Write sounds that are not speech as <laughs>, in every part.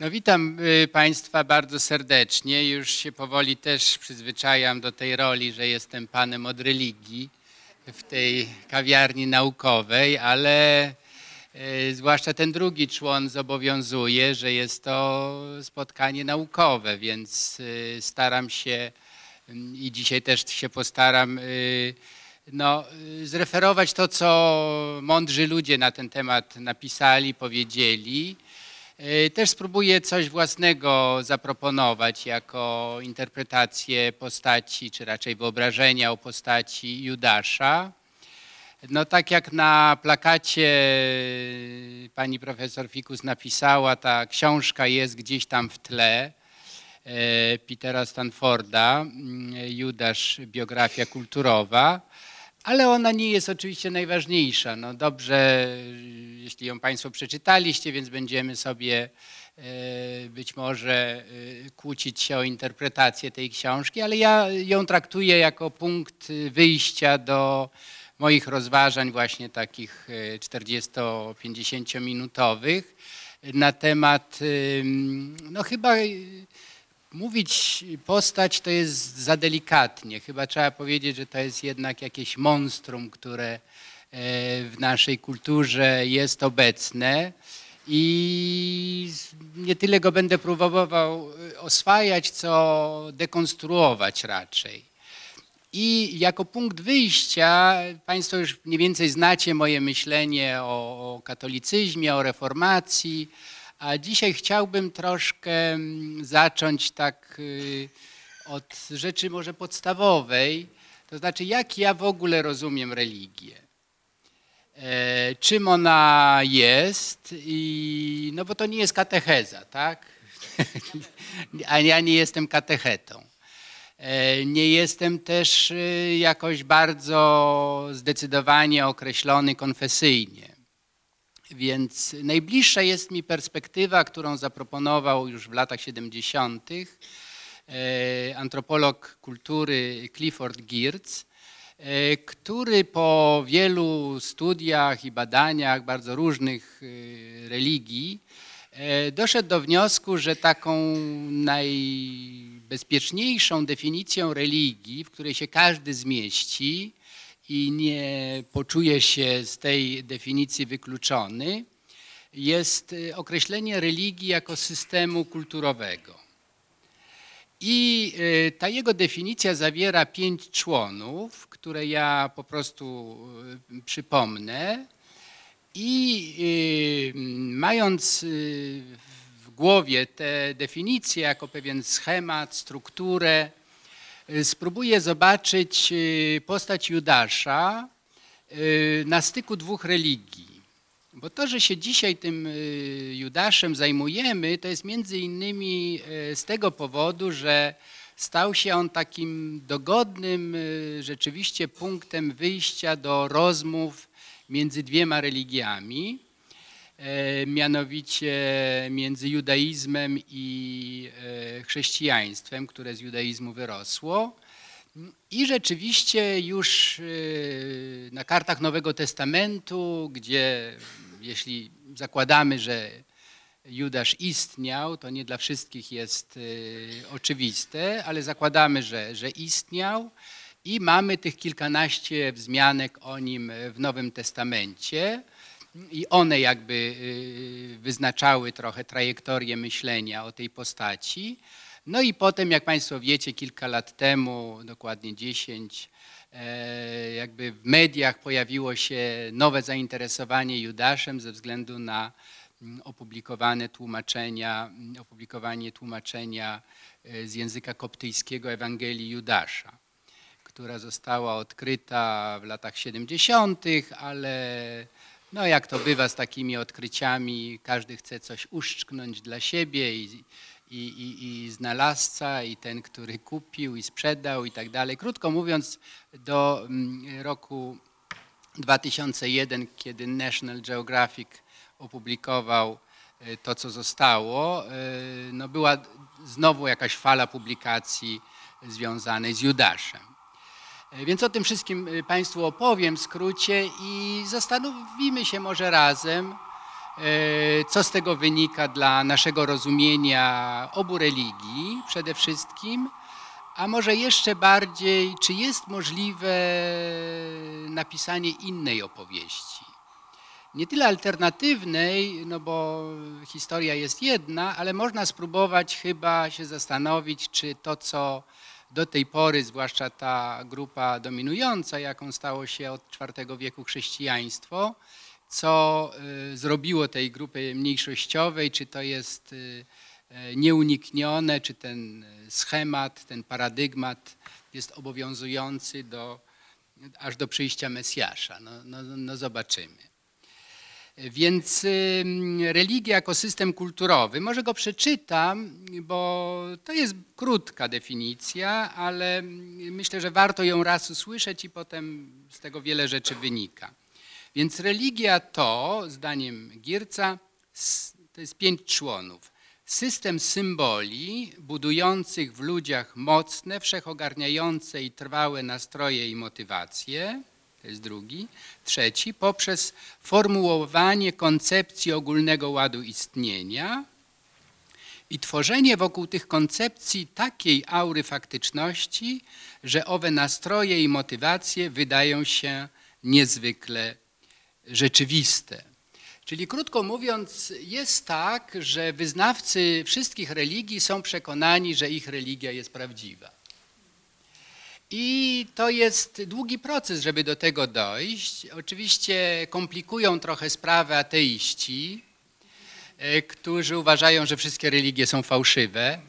No witam y, Państwa bardzo serdecznie. Już się powoli też przyzwyczajam do tej roli, że jestem panem od religii w tej kawiarni naukowej, ale y, zwłaszcza ten drugi człon zobowiązuje, że jest to spotkanie naukowe, więc y, staram się i dzisiaj też się postaram no, zreferować to, co mądrzy ludzie na ten temat napisali, powiedzieli. Y, Też spróbuję coś własnego zaproponować jako interpretację postaci, czy raczej wyobrażenia o postaci Judasza. No tak jak na plakacie y, pani profesor Fikus napisała, ta książka jest gdzieś tam w tle e, Petera Stanforda, Judasz, biografia kulturowa. Ale ona nie jest oczywiście najważniejsza. No dobrze, jeśli ją Państwo przeczytaliście, więc będziemy sobie e, być może e, kłócić się o interpretację tej książki, ale ja ją traktuję jako punkt wyjścia do moich rozważań właśnie takich 40-50 minutowych na temat, no chyba Mówić postać to jest za delikatnie. Chyba trzeba powiedzieć, że to jest jednak jakieś monstrum, które e, w naszej kulturze jest obecne. I nie tyle go będę próbował e, oswajać, co dekonstruować raczej. I jako punkt wyjścia, Państwo już mniej więcej znacie moje myślenie o, o katolicyzmie, o reformacji. A dzisiaj chciałbym troszkę mm, zacząć tak y, od rzeczy może podstawowej, to znaczy jak ja w ogóle rozumiem religię. E, czym ona jest i no bo to nie jest katecheza, tak? <laughs> A ja nie jestem katechetą. E, nie jestem też y, jakoś bardzo zdecydowanie określony konfesyjnie. Więc najbliższa jest mi perspektywa, którą zaproponował już w latach 70. e, antropolog kultury Clifford Geertz, e, który po wielu studiach i badaniach bardzo różnych e, religii doszedł do wniosku, że taką najbezpieczniejszą definicją religii, w której się każdy zmieści, i nie poczuje się z tej definicji wykluczony, jest y, określenie religii jako systemu kulturowego. I y, ta jego definicja zawiera pięć członów, które ja po prostu y, przypomnę. I mając w głowie te definicje jako pewien schemat, strukturę, Y, spróbuję zobaczyć y, postać Judasza y, na styku dwóch religii. Bo to, że się dzisiaj tym Judaszem zajmujemy, to jest między innymi z tego powodu, że stał się on takim dogodnym rzeczywiście punktem wyjścia do rozmów między dwiema religiami. E, mianowicie między judaizmem i e, chrześcijaństwem, które z judaizmu wyrosło. I rzeczywiście już e, na kartach Nowego Testamentu, gdzie jeśli zakładamy, że Judasz istniał, to nie dla wszystkich jest oczywiste, ale zakładamy, że, że istniał i mamy tych kilkanaście wzmianek o nim w Nowym Testamencie i one jakby y, wyznaczały trochę trajektorię myślenia o tej postaci. No i potem, jak Państwo wiecie, kilka lat temu, dokładnie 10, e, jakby w mediach pojawiło się nowe zainteresowanie Judaszem ze względu na mm, opublikowane tłumaczenia, mm, opublikowanie tłumaczenia e, z języka koptyjskiego Ewangelii Judasza, która została odkryta w latach 70., ale no jak to bywa z takimi odkryciami, każdy chce coś uszczknąć dla siebie i, i, i, i znalazca, i ten, który kupił i sprzedał i tak dalej. Krótko mówiąc, do mm, roku 2001, kiedy National Geographic opublikował e, to, co zostało, e, no była znowu jakaś fala publikacji związanej z Judaszem. E, więc o tym wszystkim e, Państwu opowiem w skrócie i zastanowimy się może razem, co z tego wynika dla naszego rozumienia obu religii przede wszystkim, a może jeszcze bardziej, czy jest możliwe napisanie innej opowieści. Nie tyle alternatywnej, no bo historia jest jedna, ale można spróbować chyba się zastanowić, czy to, co do tej pory, zwłaszcza ta grupa dominująca, jaką stało się od IV wieku chrześcijaństwo, co y, zrobiło tej grupy mniejszościowej, czy to jest y, y, nieuniknione, czy ten schemat, ten paradygmat jest obowiązujący do, aż do przyjścia Mesjasza. No, no, no zobaczymy. Więc religia jako system kulturowy, może go przeczytam, bo to jest krótka definicja, ale myślę, że warto ją raz usłyszeć i potem z tego wiele rzeczy wynika. Więc religia to, zdaniem Gierca, to jest pięć członów. System symboli budujących w ludziach mocne, wszechogarniające i trwałe nastroje i motywacje, to jest drugi. Trzeci, poprzez formułowanie koncepcji ogólnego ładu istnienia i tworzenie wokół tych koncepcji takiej aury faktyczności, że owe nastroje i motywacje wydają się niezwykle rzeczywiste. Czyli krótko mówiąc, jest tak, że wyznawcy wszystkich religii są przekonani, że ich religia jest prawdziwa. I to jest długi proces, żeby do tego dojść. Oczywiście komplikują trochę sprawę ateiści, e, którzy uważają, że wszystkie religie są fałszywe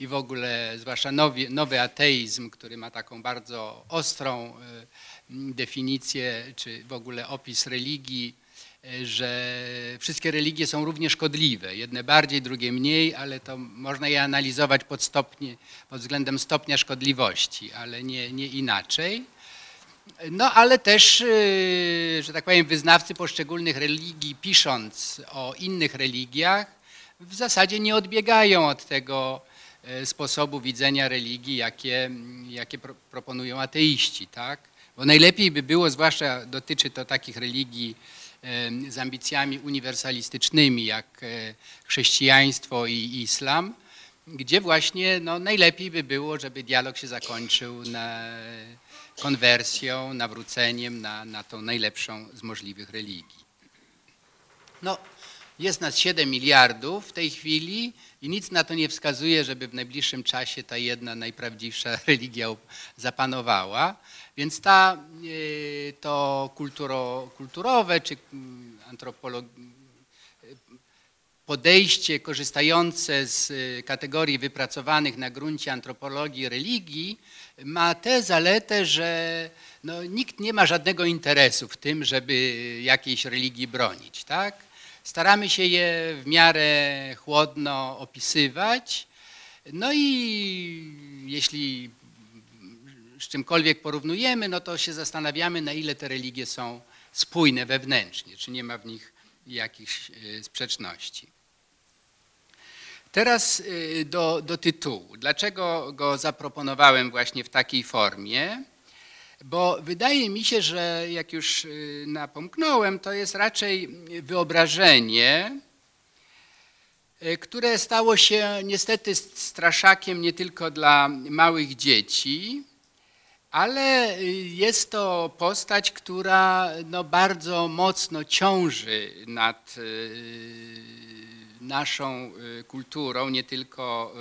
i w ogóle, zwłaszcza nowy, nowy ateizm, który ma taką bardzo ostrą e, definicję, czy w ogóle opis religii, że wszystkie religie są równie szkodliwe. Jedne bardziej, drugie mniej, ale to można je analizować pod, stopnie, pod względem stopnia szkodliwości, ale nie, nie inaczej. No ale też, y, że tak powiem, wyznawcy poszczególnych religii, pisząc o innych religiach, w zasadzie nie odbiegają od tego y, sposobu widzenia religii, jakie, jakie pro, proponują ateiści. Tak? Bo najlepiej by było, zwłaszcza dotyczy to takich religii, z ambicjami uniwersalistycznymi, jak e, chrześcijaństwo i islam, gdzie właśnie no, najlepiej by było, żeby dialog się zakończył na konwersją, nawróceniem na, na tą najlepszą z możliwych religii. No, jest nas 7 miliardów w tej chwili i nic na to nie wskazuje, żeby w najbliższym czasie ta jedna najprawdziwsza <laughs> religia zapanowała. Więc ta, e, to kulturo, kulturowe czy mm, podejście korzystające z e, kategorii wypracowanych na gruncie antropologii religii ma tę zaletę, że no, nikt nie ma żadnego interesu w tym, żeby jakiejś religii bronić. Tak? Staramy się je w miarę chłodno opisywać. No i jeśli z czymkolwiek porównujemy, no to się zastanawiamy, na ile te religie są spójne wewnętrznie, czy nie ma w nich jakichś e, sprzeczności. Teraz e, do, do tytułu. Dlaczego go zaproponowałem właśnie w takiej formie? Bo wydaje mi się, że jak już e, napomknąłem, to jest raczej wyobrażenie, które stało się niestety straszakiem nie tylko dla małych dzieci, ale jest to postać, która no bardzo mocno ciąży nad y, naszą y, kulturą, nie tylko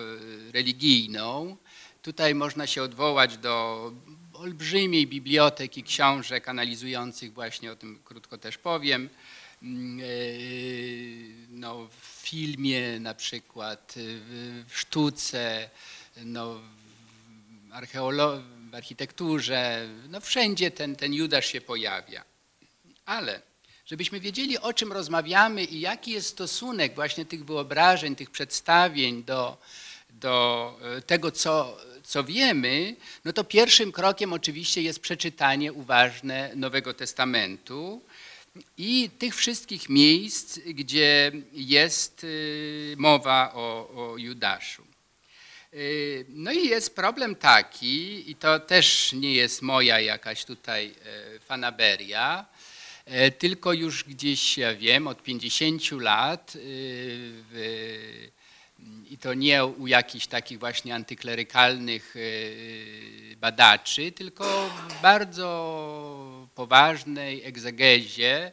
y, religijną. Tutaj można się odwołać do olbrzymiej biblioteki książek analizujących właśnie, o tym krótko też powiem, mm, no, w filmie na przykład, w sztuce, no, archeologii, w architekturze, no wszędzie ten, ten Judasz się pojawia. Ale żebyśmy wiedzieli, o czym rozmawiamy i jaki jest stosunek właśnie tych wyobrażeń, tych przedstawień do, do e, tego, co, co wiemy, no to pierwszym krokiem oczywiście jest przeczytanie uważne Nowego Testamentu i tych wszystkich miejsc, gdzie jest e, mowa o, o Judaszu. Y, no i jest problem taki, i to też nie jest moja jakaś tutaj e, fanaberia, E, Tylko już gdzieś, ja wiem, od 50 lat y, w, i to nie u jakichś takich właśnie antyklerykalnych badaczy, tylko w bardzo poważnej egzegezie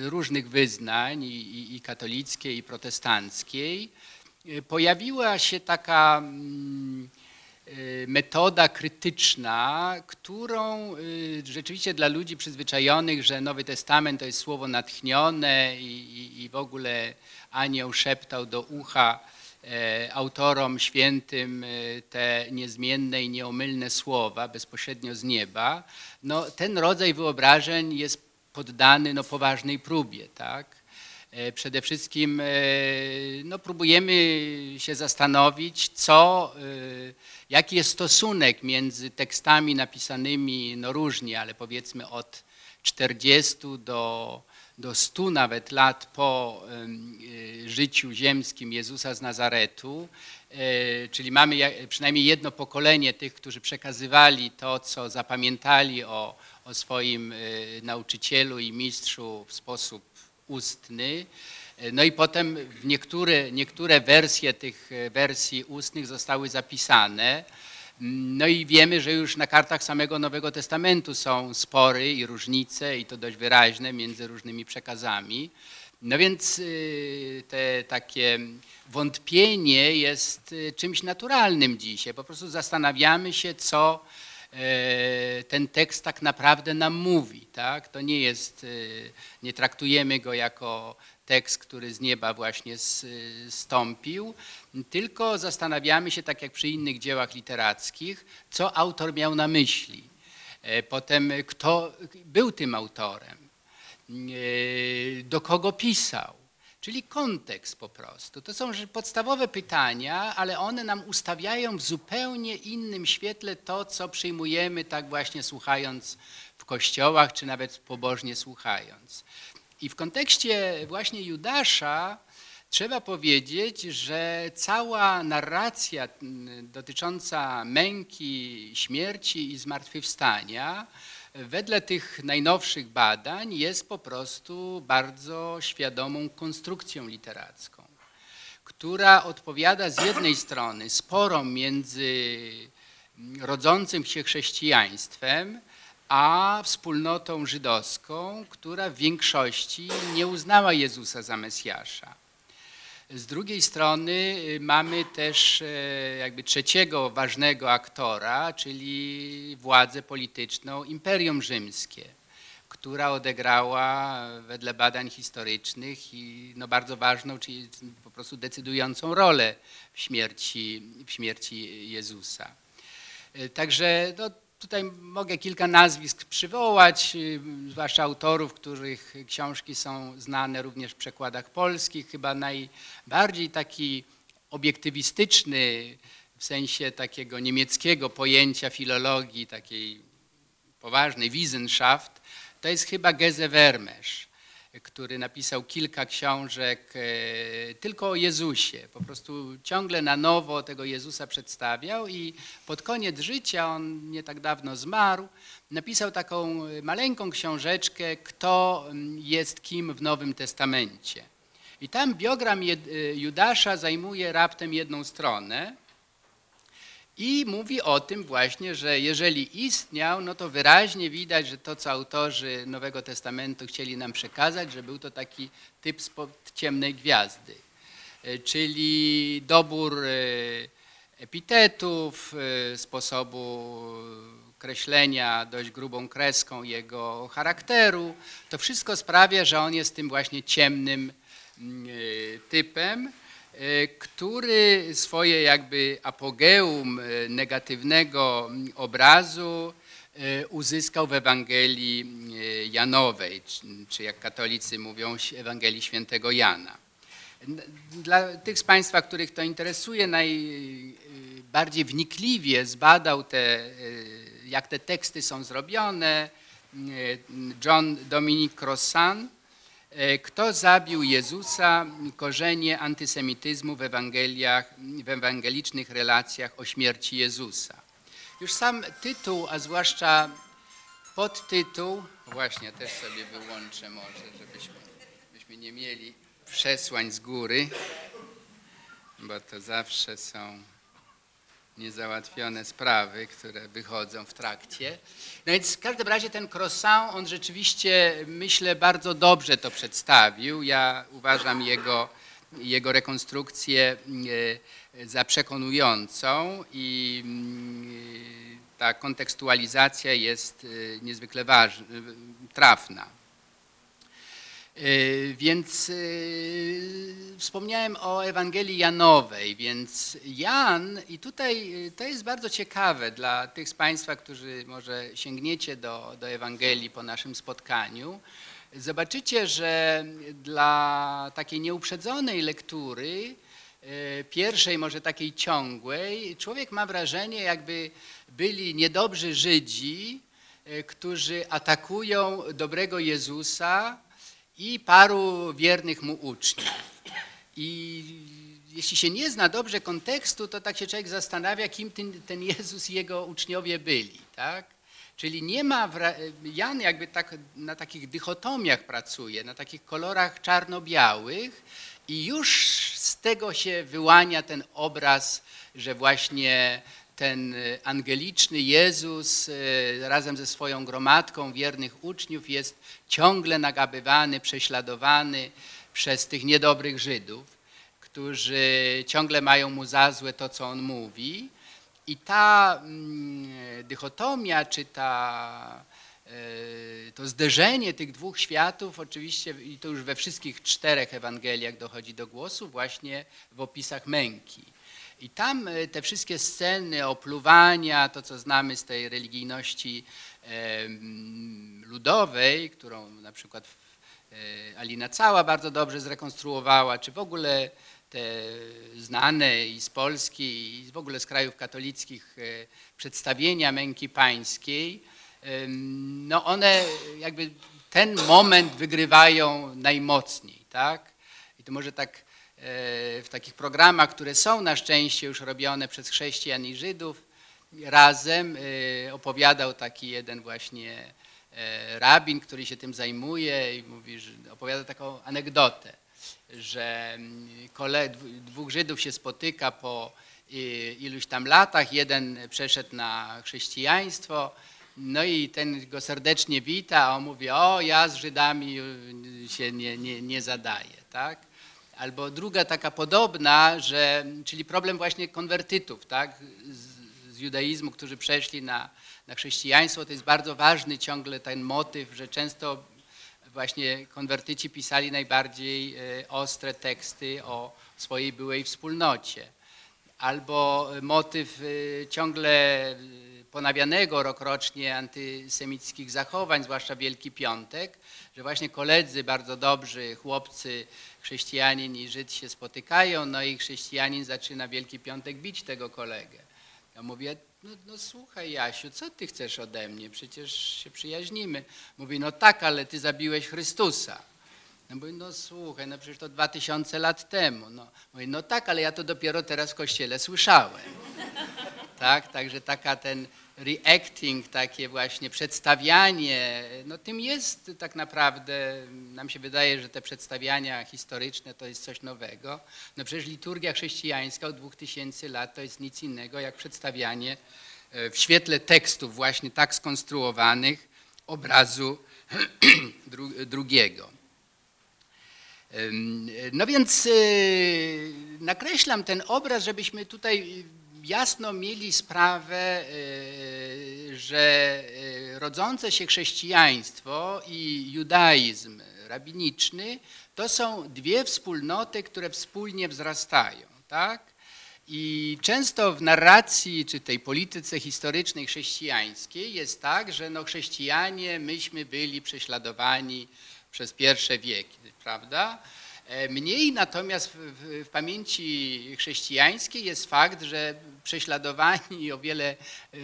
różnych wyznań i, i, i katolickiej, i protestanckiej pojawiła się taka mm, y, metoda krytyczna, którą y, rzeczywiście dla ludzi przyzwyczajonych, że Nowy Testament to jest słowo natchnione i, i, i w ogóle anioł szeptał do ucha e, autorom świętym e, te niezmienne i nieomylne słowa bezpośrednio z nieba, no, ten rodzaj wyobrażeń jest poddany no, poważnej próbie. Tak? E, Przede wszystkim e, no, próbujemy się zastanowić, co, e, jaki jest stosunek między tekstami napisanymi no, różnie, ale powiedzmy od 40 do, do 100 nawet lat po życiu ziemskim Jezusa z Nazaretu, czyli mamy przynajmniej jedno pokolenie tych, którzy przekazywali to, co zapamiętali o, o swoim nauczycielu i mistrzu w sposób ustny. E, No i potem niektóre, niektóre wersje tych e, wersji ustnych zostały zapisane. Mm, No i wiemy, że już na kartach samego Nowego Testamentu są spory i różnice i to dość wyraźne między różnymi przekazami. No więc y, te takie wątpienie jest y, czymś naturalnym dzisiaj. Po prostu zastanawiamy się, co ten tekst tak naprawdę nam mówi. Tak? To nie jest, y, nie traktujemy go jako tekst, który z nieba właśnie stąpił, tylko zastanawiamy się, tak jak przy innych dziełach literackich, co autor miał na myśli. E, Potem kto był tym autorem, e, do kogo pisał. Czyli kontekst po prostu. To są podstawowe pytania, ale one nam ustawiają w zupełnie innym świetle to, co przyjmujemy tak właśnie słuchając w kościołach, czy nawet pobożnie słuchając. I w kontekście właśnie Judasza trzeba powiedzieć, że cała narracja mm, dotycząca męki, śmierci i zmartwychwstania wedle tych najnowszych badań jest po prostu bardzo świadomą konstrukcją literacką, która odpowiada z jednej strony sporom między rodzącym się chrześcijaństwem, a wspólnotą żydowską, która w większości nie uznała Jezusa za Mesjasza. Z drugiej strony y, mamy też e, jakby trzeciego ważnego aktora, czyli władzę polityczną Imperium Rzymskie, która odegrała wedle badań historycznych i no bardzo ważną, czyli po prostu decydującą rolę w śmierci, w śmierci Jezusa. E, Także no, tutaj mogę kilka nazwisk przywołać, y, zwłaszcza autorów, których książki są znane również w przekładach polskich. Chyba najbardziej taki obiektywistyczny w sensie takiego niemieckiego pojęcia filologii, takiej poważnej, Wissenschaft, to jest chyba Geze Vermesch, który napisał kilka książek e, tylko o Jezusie. Po prostu ciągle na nowo tego Jezusa przedstawiał i pod koniec życia, on nie tak dawno zmarł, napisał taką e, maleńką książeczkę, kto mm, jest kim w Nowym Testamencie. I tam biogram e, Judasza zajmuje raptem jedną stronę, i mówi o tym właśnie, że jeżeli istniał, no to wyraźnie widać, że to, co autorzy Nowego Testamentu chcieli nam przekazać, że był to taki typ spod ciemnej gwiazdy. E, Czyli dobór e, epitetów, e, sposobu kreślenia dość grubą kreską jego charakteru. To wszystko sprawia, że on jest tym właśnie ciemnym mm, typem który swoje jakby apogeum e, negatywnego obrazu e, uzyskał w Ewangelii e, Janowej, czy- jak katolicy mówią, Ewangelii Świętego Jana. Dla tych z Państwa, których to interesuje, najbardziej wnikliwie zbadał te, e, jak te teksty są zrobione, e, John Dominic Crossan, E, Kto zabił Jezusa? Korzenie antysemityzmu w Ewangeliach, w ewangelicznych relacjach o śmierci Jezusa. Już sam tytuł, a zwłaszcza podtytuł, właśnie też sobie wyłączę może, żebyśmy, żebyśmy nie mieli przesłań z góry, bo to zawsze są niezałatwione sprawy, które wychodzą w trakcie. No więc w każdym razie ten croissant, on rzeczywiście, myślę, bardzo dobrze to przedstawił. Ja uważam jego, jego rekonstrukcję e, za przekonującą i mm, ta kontekstualizacja jest e, niezwykle ważna, trafna. E, więc e, wspomniałem o Ewangelii Janowej, więc Jan, i tutaj e, to jest bardzo ciekawe dla tych z Państwa, którzy może sięgniecie do, do Ewangelii po naszym spotkaniu, zobaczycie, że dla takiej nieuprzedzonej lektury, pierwszej, może takiej ciągłej, człowiek ma wrażenie, jakby byli niedobrzy Żydzi, którzy atakują dobrego Jezusa, i paru wiernych mu uczniów. I jeśli się nie zna dobrze kontekstu, to tak się człowiek zastanawia, kim ten, ten Jezus i jego uczniowie byli. Tak? Czyli nie ma, Jan jakby tak na takich dychotomiach pracuje, na takich kolorach czarno-białych i już z tego się wyłania ten obraz, że właśnie ten angeliczny Jezus e, razem ze swoją gromadką wiernych uczniów jest ciągle nagabywany, prześladowany przez tych niedobrych Żydów, którzy ciągle mają mu za złe to, co on mówi. I ta mm, dychotomia, czy ta, e, to zderzenie tych dwóch światów, oczywiście, i to już we wszystkich czterech Ewangeliach dochodzi do głosu, właśnie w opisach męki. I tam e, te wszystkie sceny opluwania, to co znamy z tej religijności ludowej, którą na przykład e, Alina Cała bardzo dobrze zrekonstruowała, czy w ogóle te znane i z Polski, i w ogóle z krajów katolickich e, przedstawienia męki pańskiej, no one jakby ten moment wygrywają najmocniej, tak? I to może tak w takich programach, które są na szczęście już robione przez chrześcijan i Żydów, razem e, opowiadał taki jeden właśnie e, rabin, który się tym zajmuje i mówi, że opowiada taką anegdotę, że mm, dwóch Żydów się spotyka po iluś tam latach, jeden przeszedł na chrześcijaństwo, no i ten go serdecznie wita, a on mówi, o ja z Żydami się nie, nie, nie zadaję, tak? Albo druga taka podobna, że, czyli problem właśnie konwertytów, tak, z, z judaizmu, którzy przeszli na, na chrześcijaństwo, to jest bardzo ważny ciągle ten motyw, że często właśnie konwertyci pisali najbardziej e, ostre teksty o swojej byłej wspólnocie. Albo motyw e, ciągle ponawianego rokrocznie antysemickich zachowań, zwłaszcza Wielki Piątek, że właśnie koledzy bardzo dobrzy, chłopcy, chrześcijanin i Żyd się spotykają, no i chrześcijanin zaczyna Wielki Piątek bić tego kolegę. Ja mówię, no, no słuchaj Jasiu, co ty chcesz ode mnie? Przecież się przyjaźnimy. Mówi, no tak, ale ty zabiłeś Chrystusa. No mówię, no słuchaj, no przecież to dwa tysiące lat temu. No, mówię, no tak, ale ja to dopiero teraz w kościele słyszałem. Tak, także taka ten reacting, takie właśnie przedstawianie, no tym jest tak naprawdę, nam się wydaje, że te przedstawiania historyczne to jest coś nowego. No przecież liturgia chrześcijańska od dwóch tysięcy lat to jest nic innego jak przedstawianie e, w świetle tekstów właśnie tak skonstruowanych obrazu <clears throat> drugiego. No więc e, nakreślam ten obraz, żebyśmy tutaj jasno mieli sprawę, e, że e, rodzące się chrześcijaństwo i judaizm rabiniczny to są dwie wspólnoty, które wspólnie wzrastają. Tak? I często w narracji czy tej polityce historycznej chrześcijańskiej jest tak, że no chrześcijanie, myśmy byli prześladowani przez pierwsze wieki, prawda? E, mniej natomiast w, w, w, pamięci chrześcijańskiej jest fakt, że prześladowani o wiele e,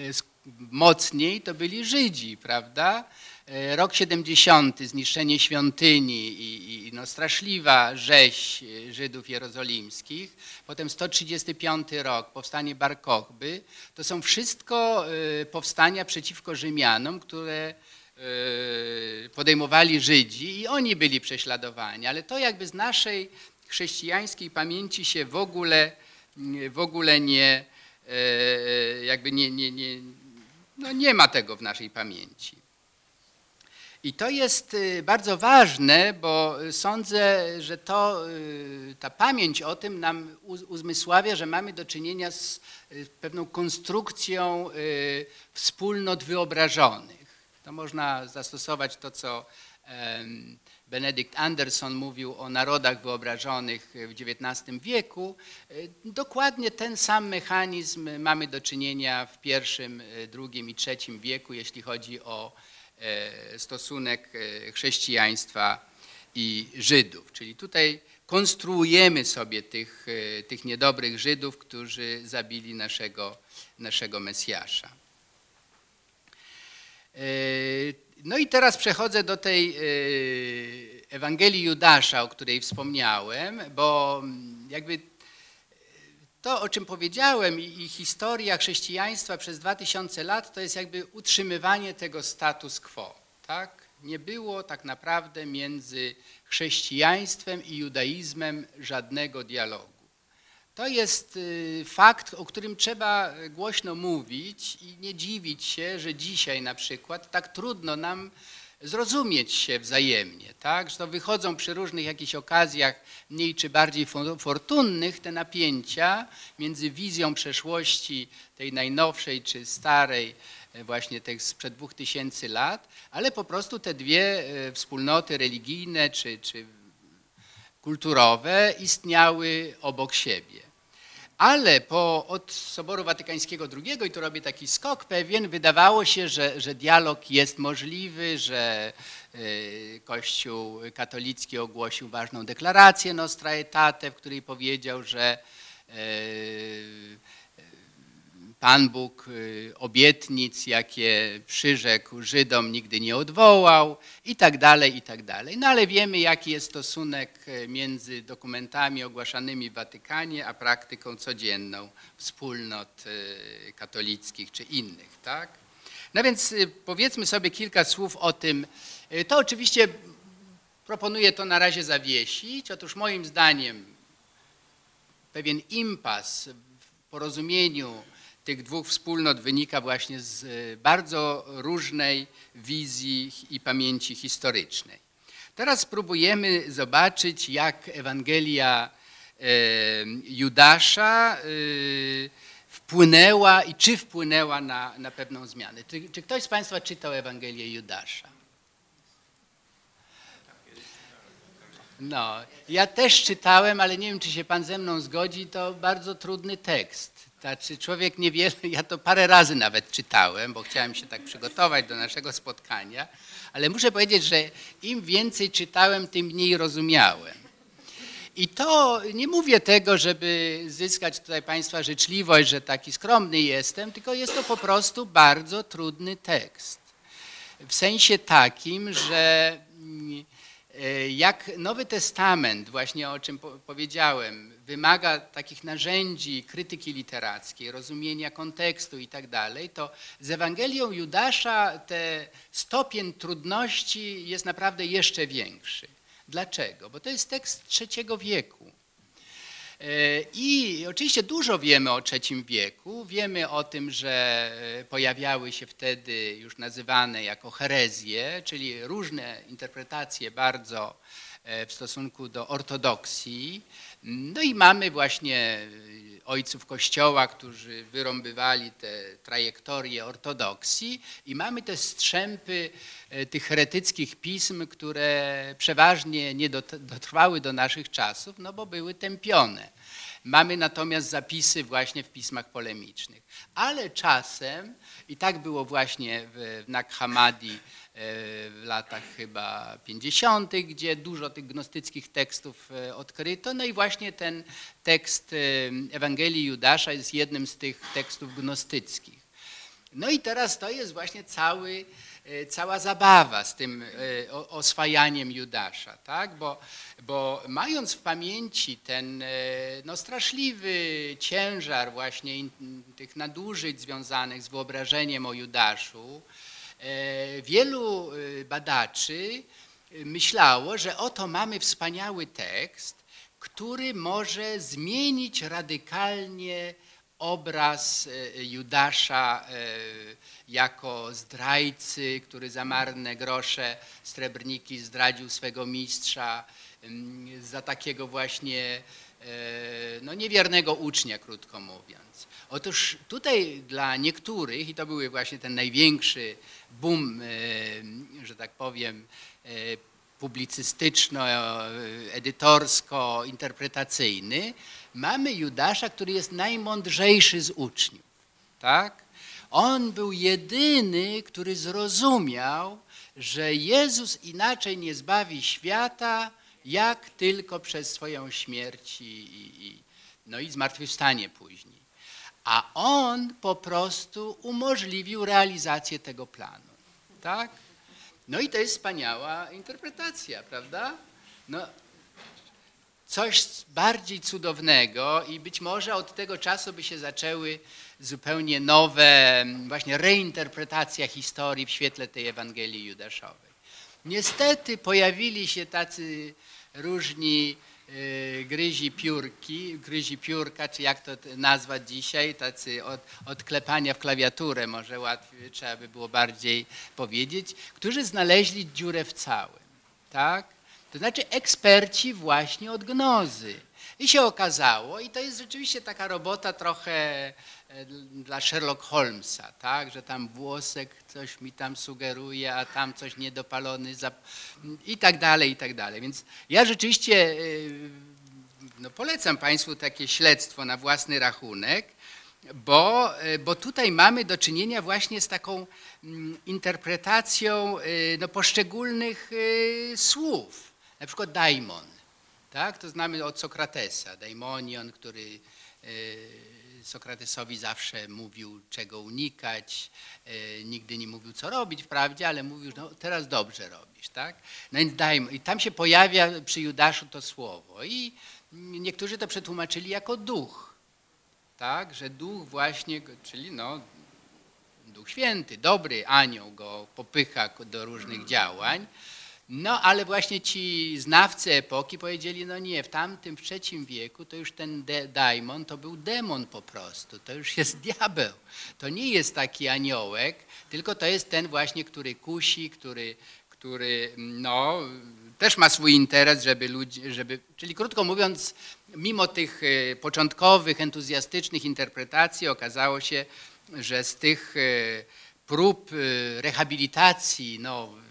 mocniej to byli Żydzi, prawda? E, rok 70, zniszczenie świątyni i, i no, straszliwa rzeź Żydów jerozolimskich. Potem 135 rok, powstanie Bar Kochby. To są wszystko powstania przeciwko Rzymianom, które podejmowali Żydzi i oni byli prześladowani, ale to jakby z naszej chrześcijańskiej pamięci się w ogóle, w ogóle nie, e, jakby nie, nie, nie, no nie ma tego w naszej pamięci. I to jest bardzo ważne, bo sądzę, że to, ta pamięć o tym nam uzmysławia, że mamy do czynienia z pewną konstrukcją wspólnot wyobrażonych. To można zastosować to, co Benedikt Anderson mówił o narodach wyobrażonych w XIX wieku. Dokładnie ten sam mechanizm mamy do czynienia w pierwszym, drugim i trzecim wieku, jeśli chodzi o E, stosunek e, chrześcijaństwa i Żydów. Czyli tutaj konstruujemy sobie tych, e, tych niedobrych Żydów, którzy zabili naszego, naszego Mesjasza. No i teraz przechodzę do tej Ewangelii Judasza, o której wspomniałem, bo jakby to, o czym powiedziałem i, i historia chrześcijaństwa przez 2000 lat, to jest jakby utrzymywanie tego status quo. Tak? Nie było tak naprawdę między chrześcijaństwem i judaizmem żadnego dialogu. To jest y, fakt, o którym trzeba głośno mówić i nie dziwić się, że dzisiaj na przykład tak trudno nam zrozumieć się wzajemnie, tak? Że to wychodzą przy różnych jakichś okazjach mniej czy bardziej fortunnych te napięcia między wizją przeszłości tej najnowszej czy starej, e, właśnie tych sprzed dwóch tysięcy lat, ale po prostu te dwie e, wspólnoty religijne czy, czy kulturowe istniały obok siebie. Ale po, od Soboru Watykańskiego II, i tu robię taki skok pewien, wydawało się, że, że dialog jest możliwy, że y, Kościół katolicki ogłosił ważną deklarację Nostra Aetate, w której powiedział, że y, Pan Bóg y, obietnic, jakie przyrzekł Żydom, nigdy nie odwołał i tak dalej, i tak dalej. No ale wiemy, jaki jest stosunek y, między dokumentami ogłaszanymi w Watykanie, a praktyką codzienną wspólnot y, katolickich czy innych, tak? No więc powiedzmy sobie kilka słów o tym. To oczywiście proponuję to na razie zawiesić. Otóż moim zdaniem pewien impas w porozumieniu tych dwóch wspólnot wynika właśnie z e, bardzo różnej wizji i pamięci historycznej. Teraz spróbujemy zobaczyć, jak Ewangelia e, Judasza e, wpłynęła i czy wpłynęła na, na pewną zmianę. Czy, czy ktoś z Państwa czytał Ewangelię Judasza? No, ja też czytałem, ale nie wiem, czy się Pan ze mną zgodzi, to bardzo trudny tekst. Znaczy człowiek niewiele, ja to parę razy nawet czytałem, bo chciałem się tak przygotować do naszego spotkania, ale muszę powiedzieć, że im więcej czytałem, tym mniej rozumiałem. I to nie mówię tego, żeby zyskać tutaj Państwa życzliwość, że taki skromny jestem, tylko jest to po prostu bardzo trudny tekst. W sensie takim, że mm, e, jak Nowy Testament, właśnie o czym powiedziałem, wymaga takich narzędzi krytyki literackiej, rozumienia kontekstu i tak dalej, to z Ewangelią Judasza ten stopień trudności jest naprawdę jeszcze większy. Dlaczego? Bo to jest tekst trzeciego wieku. E, I oczywiście dużo wiemy o III wieku. Wiemy o tym, że pojawiały się wtedy już nazywane jako herezje, czyli różne interpretacje bardzo e, w stosunku do ortodoksji. No i mamy właśnie y, ojców Kościoła, którzy wyrąbywali te trajektorie ortodoksji i mamy te strzępy e, tych heretyckich pism, które przeważnie nie dotrwały do naszych czasów, no bo były tępione. Mamy natomiast zapisy właśnie w pismach polemicznych. Ale czasem, i tak było właśnie w Nag Hammadi w latach chyba 50., gdzie dużo tych gnostyckich tekstów e, odkryto. No i właśnie ten tekst e, Ewangelii Judasza jest jednym z tych tekstów gnostyckich. No i teraz to jest właśnie cały, e, cała zabawa z tym oswajaniem Judasza, tak? bo, bo mając w pamięci ten no, straszliwy ciężar właśnie tych nadużyć związanych z wyobrażeniem o Judaszu, wielu e, badaczy myślało, że oto mamy wspaniały tekst, który może zmienić radykalnie obraz e, Judasza e, jako zdrajcy, który za marne grosze, srebrniki zdradził swego mistrza, za takiego właśnie e, no, niewiernego ucznia, krótko mówiąc. Otóż tutaj dla niektórych, i to był właśnie ten największy boom, że tak powiem, publicystyczno-edytorsko-interpretacyjny, mamy Judasza, który jest najmądrzejszy z uczniów. Tak? On był jedyny, który zrozumiał, że Jezus inaczej nie zbawi świata, jak tylko przez swoją śmierć i, i, no i zmartwychwstanie później. A on po prostu umożliwił realizację tego planu. Tak? No i to jest wspaniała interpretacja, prawda? No, coś bardziej cudownego i być może od tego czasu by się zaczęły zupełnie nowe właśnie reinterpretacja historii w świetle tej Ewangelii Judaszowej. Niestety pojawili się tacy różni gryzi piórki, gryzi piórka, czy jak to nazwać dzisiaj, tacy od, odklepania w klawiaturę, może łatwiej, trzeba by było bardziej powiedzieć, którzy znaleźli dziurę w całym. Tak? To znaczy eksperci właśnie od gnozy. I się okazało, i to jest rzeczywiście taka robota trochę dla Sherlock Holmesa, tak? że tam włosek coś mi tam sugeruje, a tam coś niedopalony i tak dalej, i tak dalej. Więc ja rzeczywiście e, no polecam Państwu takie śledztwo na własny rachunek, bo, e, bo tutaj mamy do czynienia właśnie z taką mm, interpretacją no, poszczególnych słów. Na przykład daimon, tak? to znamy od Sokratesa, daimonion, który e, Sokratesowi zawsze mówił, czego unikać, e, nigdy nie mówił, co robić wprawdzie, ale mówił, no teraz dobrze robisz. Tak? No więc daimon. I tam się pojawia przy Judaszu to słowo. I niektórzy to przetłumaczyli jako duch. Tak? Że duch właśnie, czyli no, Duch Święty, dobry anioł go popycha do różnych działań. No ale właśnie ci znawcy epoki powiedzieli, no nie, w tamtym, w trzecim wieku to już ten daimon to był demon po prostu, to już jest <laughs> diabeł. To nie jest taki aniołek, tylko to jest ten właśnie, który kusi, który, który no, też ma swój interes, żeby ludzi, żeby, czyli krótko mówiąc, mimo tych e, początkowych, entuzjastycznych interpretacji okazało się, że z tych e, prób e, rehabilitacji, no,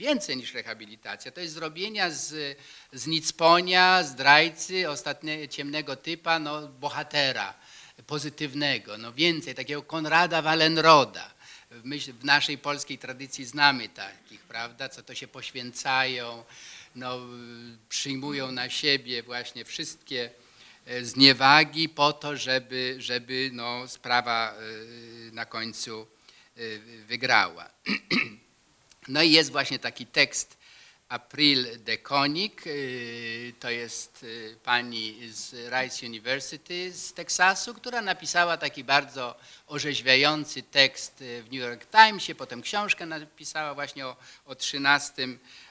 więcej niż rehabilitacja. To jest zrobienia z, z nicponia, zdrajcy, ostatnie, ciemnego typa, no, bohatera pozytywnego, no więcej, takiego Konrada Wallenroda. Myśl, w naszej polskiej tradycji znamy takich, prawda, co to się poświęcają, no, przyjmują na siebie właśnie wszystkie e, zniewagi po to, żeby, żeby no, sprawa e, na końcu e, wygrała. <clears throat> No i jest właśnie taki tekst April de Konik, y, to jest y, pani z Rice University z Teksasu, która napisała taki bardzo orzeźwiający tekst y, w New York Timesie, potem książkę napisała właśnie o, o 13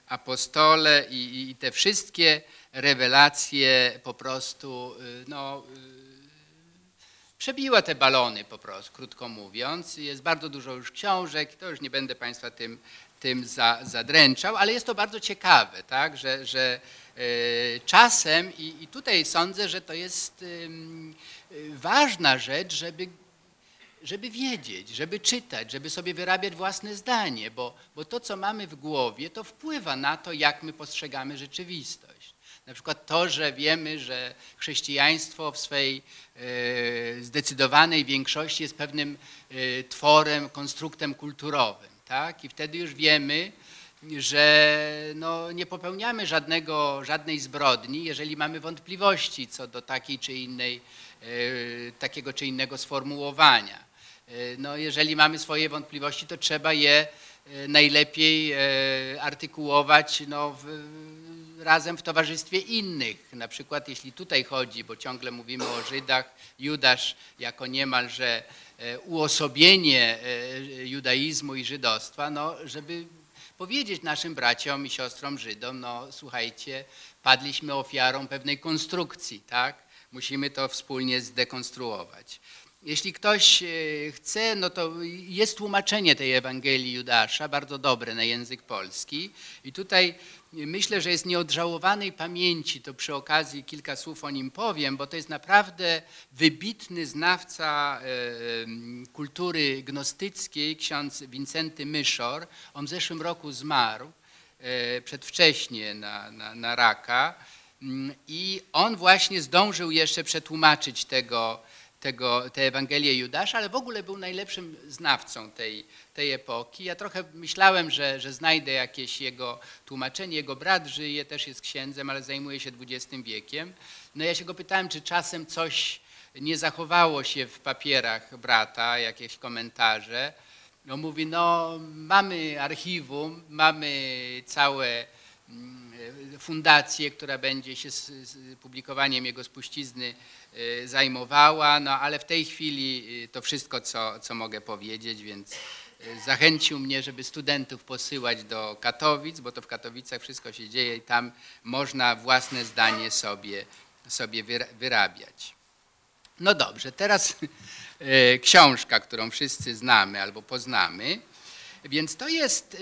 apostole i, i te wszystkie rewelacje po prostu no, przebiła te balony po prostu, krótko mówiąc. Jest bardzo dużo już książek, to już nie będę Państwa tym tym za, zadręczał, ale jest to bardzo ciekawe, tak? że, że e, czasem, i, i tutaj sądzę, że to jest ważna rzecz, żeby, żeby wiedzieć, żeby czytać, żeby sobie wyrabiać własne zdanie, bo, bo to, co mamy w głowie, to wpływa na to, jak my postrzegamy rzeczywistość. Na przykład to, że wiemy, że chrześcijaństwo w swej e, zdecydowanej większości jest pewnym e, tworem, konstruktem kulturowym tak? I wtedy już wiemy, że no, nie popełniamy żadnego, żadnej zbrodni, jeżeli mamy wątpliwości co do takiej czy innej, e, takiego czy innego sformułowania. E, no, jeżeli mamy swoje wątpliwości, to trzeba je e, najlepiej artykułować no, w, razem w towarzystwie innych. Na przykład jeśli tutaj chodzi, bo ciągle mówimy o Żydach, Judasz jako niemalże e, uosobienie e, judaizmu i żydostwa, no żeby powiedzieć naszym braciom i siostrom Żydom, no słuchajcie, padliśmy ofiarą pewnej konstrukcji, tak? Musimy to wspólnie zdekonstruować. Jeśli ktoś e, chce, no to jest tłumaczenie tej Ewangelii Judasza, bardzo dobre na język polski. I tutaj myślę, że jest nieodżałowanej pamięci, to przy okazji kilka słów o nim powiem, bo to jest naprawdę wybitny znawca e, kultury gnostyckiej, ksiądz Wincenty Myszor. On w zeszłym roku zmarł e, przedwcześnie na, na, na raka mm, i on właśnie zdążył jeszcze przetłumaczyć tego, tego, tę Ewangelię Judasza, ale w ogóle był najlepszym znawcą tej, tej epoki. Ja trochę myślałem, że, że znajdę jakieś jego tłumaczenie. Jego brat żyje, też jest księdzem, ale zajmuje się XX wiekiem. No ja się go pytałem, czy czasem coś nie zachowało się w papierach brata, jakieś komentarze. No mówi, no mamy archiwum, mamy całe mm, fundację, która będzie się z, z publikowaniem jego spuścizny y, zajmowała, no ale w tej chwili y, to wszystko, co, co mogę powiedzieć, więc zachęcił mnie, żeby studentów posyłać do Katowic, bo to w Katowicach wszystko się dzieje i tam można własne zdanie sobie, sobie wyrabiać. No dobrze, teraz książka, którą wszyscy znamy albo poznamy, więc to jest,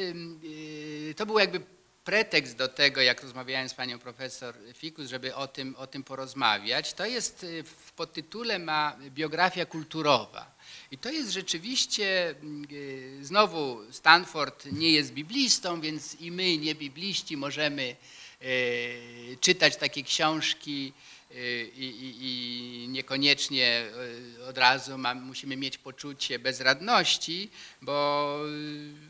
to był jakby pretekst do tego, jak rozmawiałem z panią profesor Fikus, żeby o tym, o tym porozmawiać, to jest y, w podtytule ma biografia kulturowa. I to jest rzeczywiście, y, znowu Stanford nie jest biblistą, więc i my, nie bibliści, możemy y, czytać takie książki i, i, niekoniecznie od razu musimy mieć poczucie bezradności, bo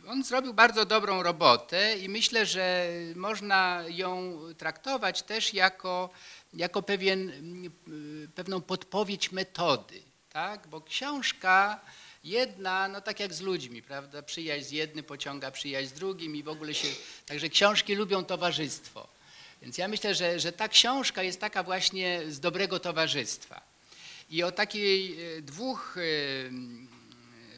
on zrobił bardzo dobrą robotę i myślę, że można ją traktować też jako, jako pewien, pewną podpowiedź metody, tak? bo książka jedna, no tak jak z ludźmi, prawda, przyjaźń z jednym pociąga przyjaźń z drugim i w ogóle się, także książki lubią towarzystwo. Więc ja myślę, że, że ta książka jest taka właśnie z dobrego towarzystwa. I o takiej e, dwóch e,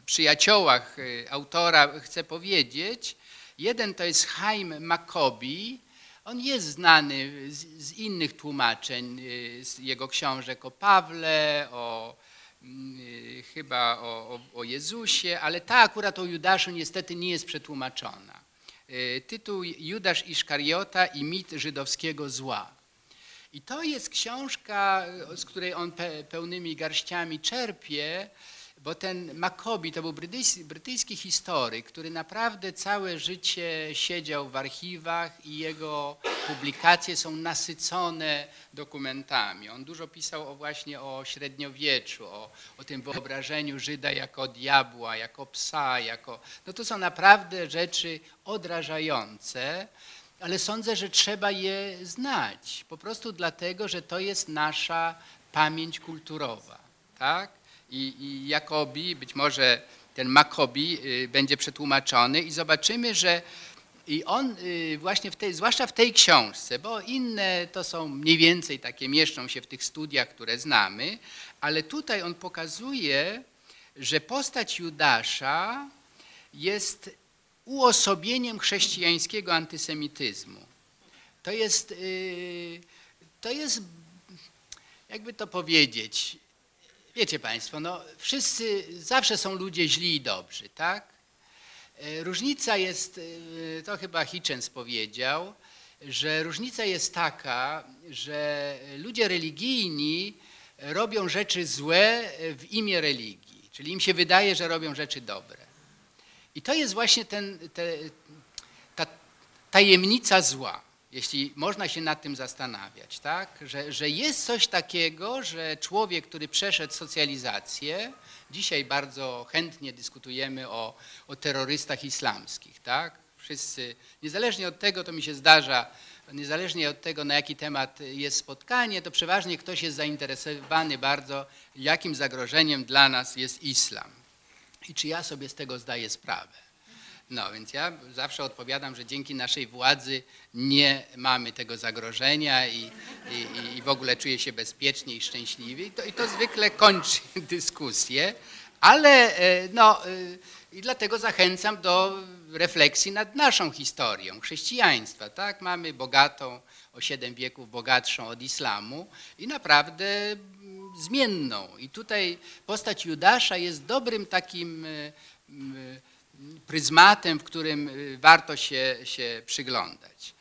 przyjaciołach e, autora chcę powiedzieć. Jeden to jest Chaim Makobi. On jest znany z, z innych tłumaczeń z jego książek o Pawle, o chyba o, o, o Jezusie, ale ta akurat o Judaszu niestety nie jest przetłumaczona. E, tytuł Judasz Iszkariota i mit żydowskiego zła. I to jest książka, z której on pełnymi garściami czerpie, bo ten Makobi to był brytyjski, brytyjski historyk, który naprawdę całe życie siedział w archiwach i jego publikacje są nasycone dokumentami. On dużo pisał o właśnie o średniowieczu, o, o tym wyobrażeniu Żyda jako diabła, jako psa, jako... No to są naprawdę rzeczy odrażające, ale sądzę, że trzeba je znać. Po prostu dlatego, że to jest nasza pamięć kulturowa. Tak? I, i Jakobi, być może ten Makobi y, będzie przetłumaczony i zobaczymy, że i on y, właśnie w tej, zwłaszcza w tej książce, bo inne to są mniej więcej takie, mieszczą się w tych studiach, które znamy, ale tutaj on pokazuje, że postać Judasza jest uosobieniem chrześcijańskiego antysemityzmu. To jest, y, to jest jakby to powiedzieć, Wiecie Państwo, no wszyscy, zawsze są ludzie źli i dobrzy, tak? E, różnica jest, e, to chyba Hitchens powiedział, że różnica jest taka, że ludzie religijni robią rzeczy złe w imię religii, czyli im się wydaje, że robią rzeczy dobre. I to jest właśnie ten, te, ta tajemnica zła jeśli można się nad tym zastanawiać, tak? że, że jest coś takiego, że człowiek, który przeszedł socjalizację, dzisiaj bardzo chętnie dyskutujemy o, o terrorystach islamskich, tak? wszyscy, niezależnie od tego, to mi się zdarza, niezależnie od tego, na jaki temat jest spotkanie, to przeważnie ktoś jest zainteresowany bardzo, jakim zagrożeniem dla nas jest islam i czy ja sobie z tego zdaję sprawę. No, więc ja zawsze odpowiadam, że dzięki naszej władzy nie mamy tego zagrożenia i, i, i w ogóle czuję się bezpiecznie i szczęśliwie. I to, I to zwykle kończy <laughs> dyskusję, ale e, no, e, i dlatego zachęcam do refleksji nad naszą historią chrześcijaństwa. Tak? Mamy bogatą, o siedem wieków bogatszą od islamu i naprawdę zmienną. I tutaj postać Judasza jest dobrym takim e, pryzmatem, w którym warto się, się przyglądać.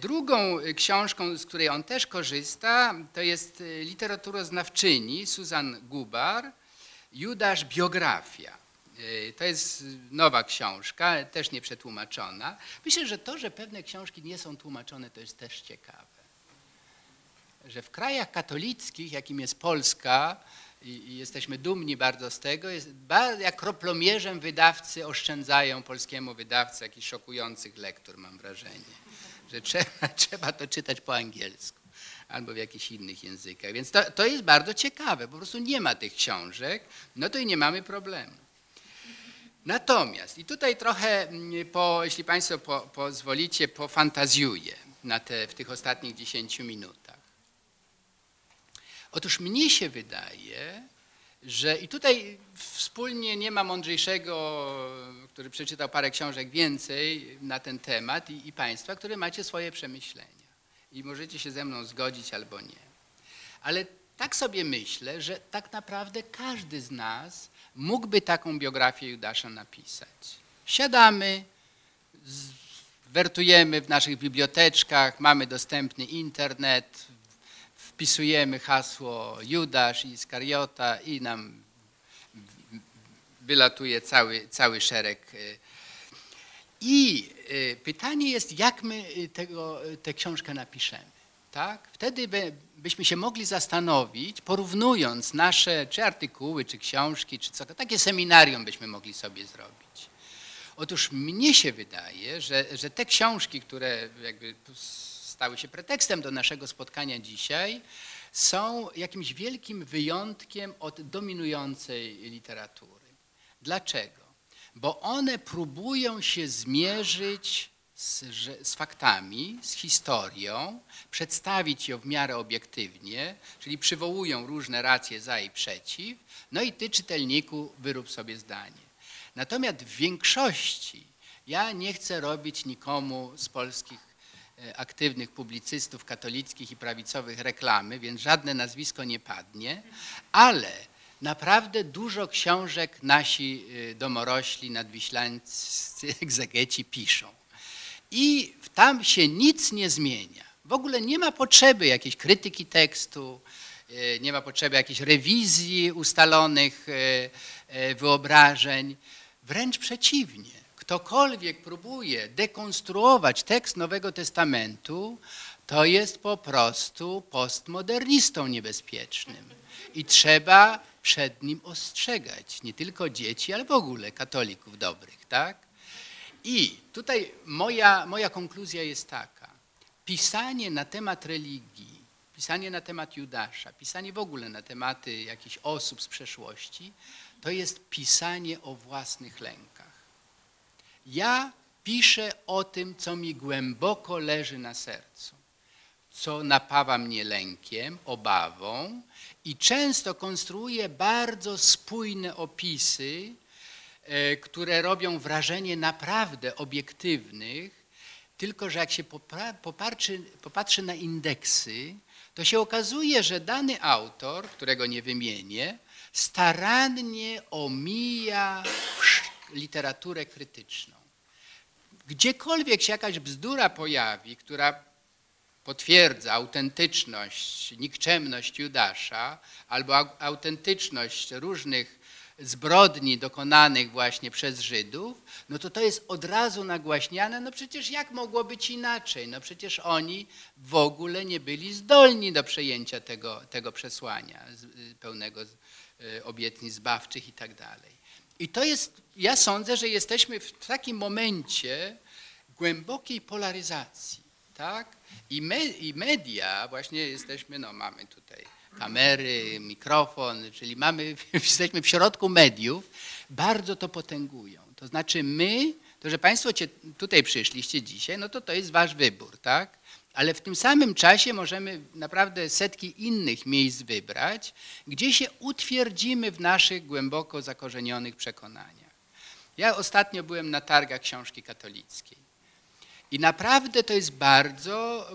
Drugą książką, z której on też korzysta, to jest literaturoznawczyni Susan Gubar, Judasz biografia. To jest nowa książka, też nie przetłumaczona. Myślę, że to, że pewne książki nie są tłumaczone, to jest też ciekawe. Że w krajach katolickich, jakim jest Polska, i, jesteśmy dumni bardzo z tego, jest, jak kroplomierzem wydawcy oszczędzają polskiemu wydawcy jakichś szokujących lektur, mam wrażenie. Że trzeba, <laughs> trzeba to czytać po angielsku albo w jakichś innych językach. Więc to, to jest bardzo ciekawe. Po prostu nie ma tych książek, no to i nie mamy problemu. Natomiast, i tutaj trochę, mm, po, jeśli Państwo po, pozwolicie, pofantazjuję na te, w tych ostatnich 10 minutach. Otóż mnie się wydaje, że i tutaj wspólnie nie ma mądrzejszego, który przeczytał parę książek więcej na ten temat i, i Państwa, które macie swoje przemyślenia i możecie się ze mną zgodzić albo nie. Ale tak sobie myślę, że tak naprawdę każdy z nas mógłby taką biografię Judasza napisać. Siadamy, wertujemy w naszych biblioteczkach, mamy dostępny internet, wpisujemy hasło Judasz i Iskariota i nam wylatuje cały, cały szereg y, i y, pytanie jest, jak my y, tego, tę książkę napiszemy. Tak? Wtedy by, byśmy się mogli zastanowić, porównując nasze czy artykuły, czy książki, czy co, takie seminarium byśmy mogli sobie zrobić. Otóż mnie się wydaje, że, że te książki, które jakby stały się pretekstem do naszego spotkania dzisiaj, są jakimś wielkim wyjątkiem od dominującej literatury. Dlaczego? bo one próbują się zmierzyć z, z, faktami, z historią, przedstawić ją w miarę obiektywnie, czyli przywołują różne racje za i przeciw, no i ty, czytelniku, wyrób sobie zdanie. Natomiast w większości ja nie chcę robić nikomu z polskich aktywnych publicystów katolickich i prawicowych reklamy, więc żadne nazwisko nie padnie, ale naprawdę dużo książek nasi y, domorośli, nadwiślańscy <laughs> egzegeci piszą. I tam się nic nie zmienia. W ogóle nie ma potrzeby jakiejś krytyki tekstu, y, nie ma potrzeby jakiejś rewizji ustalonych wyobrażeń. Wręcz przeciwnie. Ktokolwiek próbuje dekonstruować tekst Nowego Testamentu, to jest po prostu postmodernistą niebezpiecznym. I trzeba przed nim ostrzegać. Nie tylko dzieci, ale w ogóle katolików dobrych, tak? I tutaj moja, moja konkluzja jest taka. Pisanie na temat religii, pisanie na temat Judasza, pisanie w ogóle na tematy jakichś osób z przeszłości, to jest pisanie o własnych lękach. Ja piszę o tym, co mi głęboko leży na sercu, co napawa mnie lękiem, obawą, i często konstruuje bardzo spójne opisy, e, które robią wrażenie naprawdę obiektywnych, tylko że jak się popatrzy, popatrzy na indeksy, to się okazuje, że dany autor, którego nie wymienię, starannie omija literaturę krytyczną. Gdziekolwiek się jakaś bzdura pojawi, która potwierdza autentyczność, nikczemność Judasza albo autentyczność różnych zbrodni dokonanych właśnie przez Żydów, no to to jest od razu nagłaśniane, no przecież jak mogło być inaczej? No przecież oni w ogóle nie byli zdolni do przejęcia tego, tego przesłania y, pełnego y, obietnic zbawczych i tak dalej. I to jest, ja sądzę, że jesteśmy w takim momencie głębokiej polaryzacji, tak? I, me, I media, właśnie jesteśmy, no mamy tutaj kamery, mikrofon, czyli mamy, <laughs> jesteśmy w środku mediów, bardzo to potęgują. To znaczy my, To, że Państwo tutaj przyszliście dzisiaj, no to to jest Wasz wybór, tak? Ale w tym samym czasie możemy naprawdę setki innych miejsc wybrać, gdzie się utwierdzimy w naszych głęboko zakorzenionych przekonaniach. Ja ostatnio byłem na targach książki katolickiej i naprawdę to jest bardzo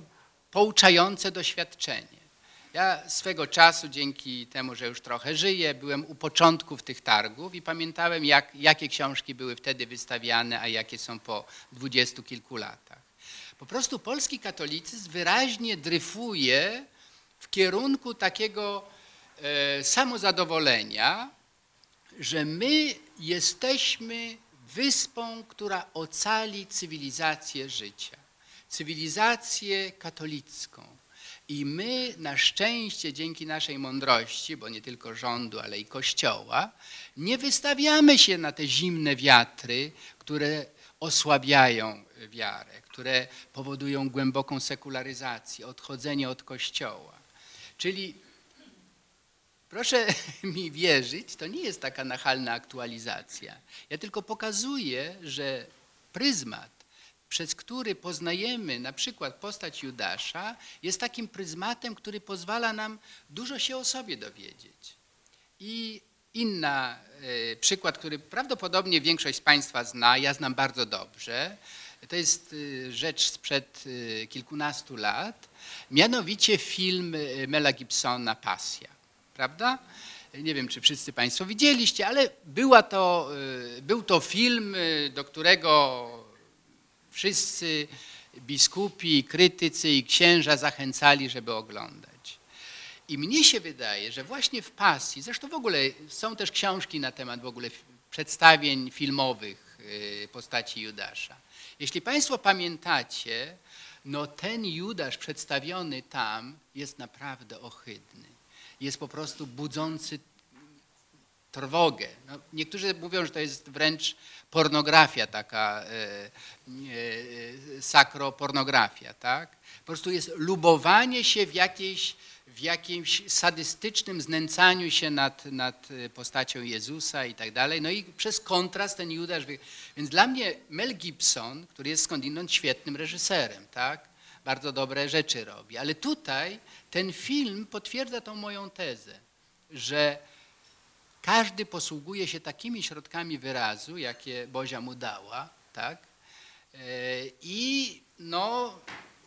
pouczające doświadczenie. Ja swego czasu, dzięki temu, że już trochę żyję, byłem u początków tych targów i pamiętałem, jak, jakie książki były wtedy wystawiane, a jakie są po dwudziestu kilku latach. Po prostu polski katolicyzm wyraźnie dryfuje w kierunku takiego e, samozadowolenia, że my jesteśmy wyspą, która ocali cywilizację życia, cywilizację katolicką. I my na szczęście dzięki naszej mądrości, bo nie tylko rządu, ale i Kościoła, nie wystawiamy się na te zimne wiatry, które osłabiają wiarę, które powodują głęboką sekularyzację, odchodzenie od Kościoła. Czyli proszę <laughs> mi wierzyć, to nie jest taka nachalna aktualizacja. Ja tylko pokazuję, że pryzmat przez który poznajemy na przykład postać Judasza, jest takim pryzmatem, który pozwala nam dużo się o sobie dowiedzieć. I inna e, przykład, który prawdopodobnie większość z Państwa zna, ja znam bardzo dobrze, to jest e, rzecz sprzed e, kilkunastu lat, mianowicie film Mela Gibsona Pasja, prawda? Nie wiem, czy wszyscy Państwo widzieliście, ale była to, był to film, do którego wszyscy biskupi, krytycy i księża zachęcali, żeby oglądać. I mnie się wydaje, że właśnie w pasji, zresztą w ogóle są też książki na temat w ogóle przedstawień filmowych y, postaci Judasza. Jeśli Państwo pamiętacie, no ten Judasz przedstawiony tam jest naprawdę ohydny. Jest po prostu budzący trwogę. No, niektórzy mówią, że to jest wręcz pornografia taka, e, e, sakropornografia, tak? Po prostu jest lubowanie się w, jakiejś, w jakimś sadystycznym znęcaniu się nad, nad postacią Jezusa i tak dalej. No i przez kontrast ten Judasz. Więc dla mnie Mel Gibson, który jest skądinąd świetnym reżyserem, tak? Bardzo dobre rzeczy robi. Ale tutaj ten film potwierdza tą moją tezę, że każdy posługuje się takimi środkami wyrazu, jakie Bozia mu dała, tak? E, I no,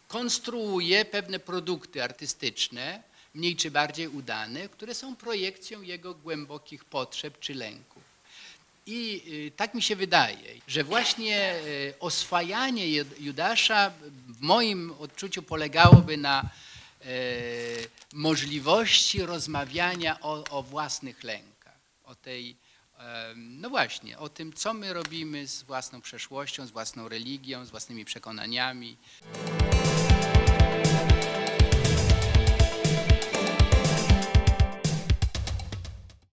konstruuje pewne produkty artystyczne, mniej czy bardziej udane, które są projekcją jego głębokich potrzeb czy lęków. I y, tak mi się wydaje, że właśnie y, oswajanie Judasza w moim odczuciu polegałoby na e, możliwości rozmawiania o, o własnych lękach o tej, no właśnie, o tym, co my robimy z własną przeszłością, z własną religią, z własnymi przekonaniami.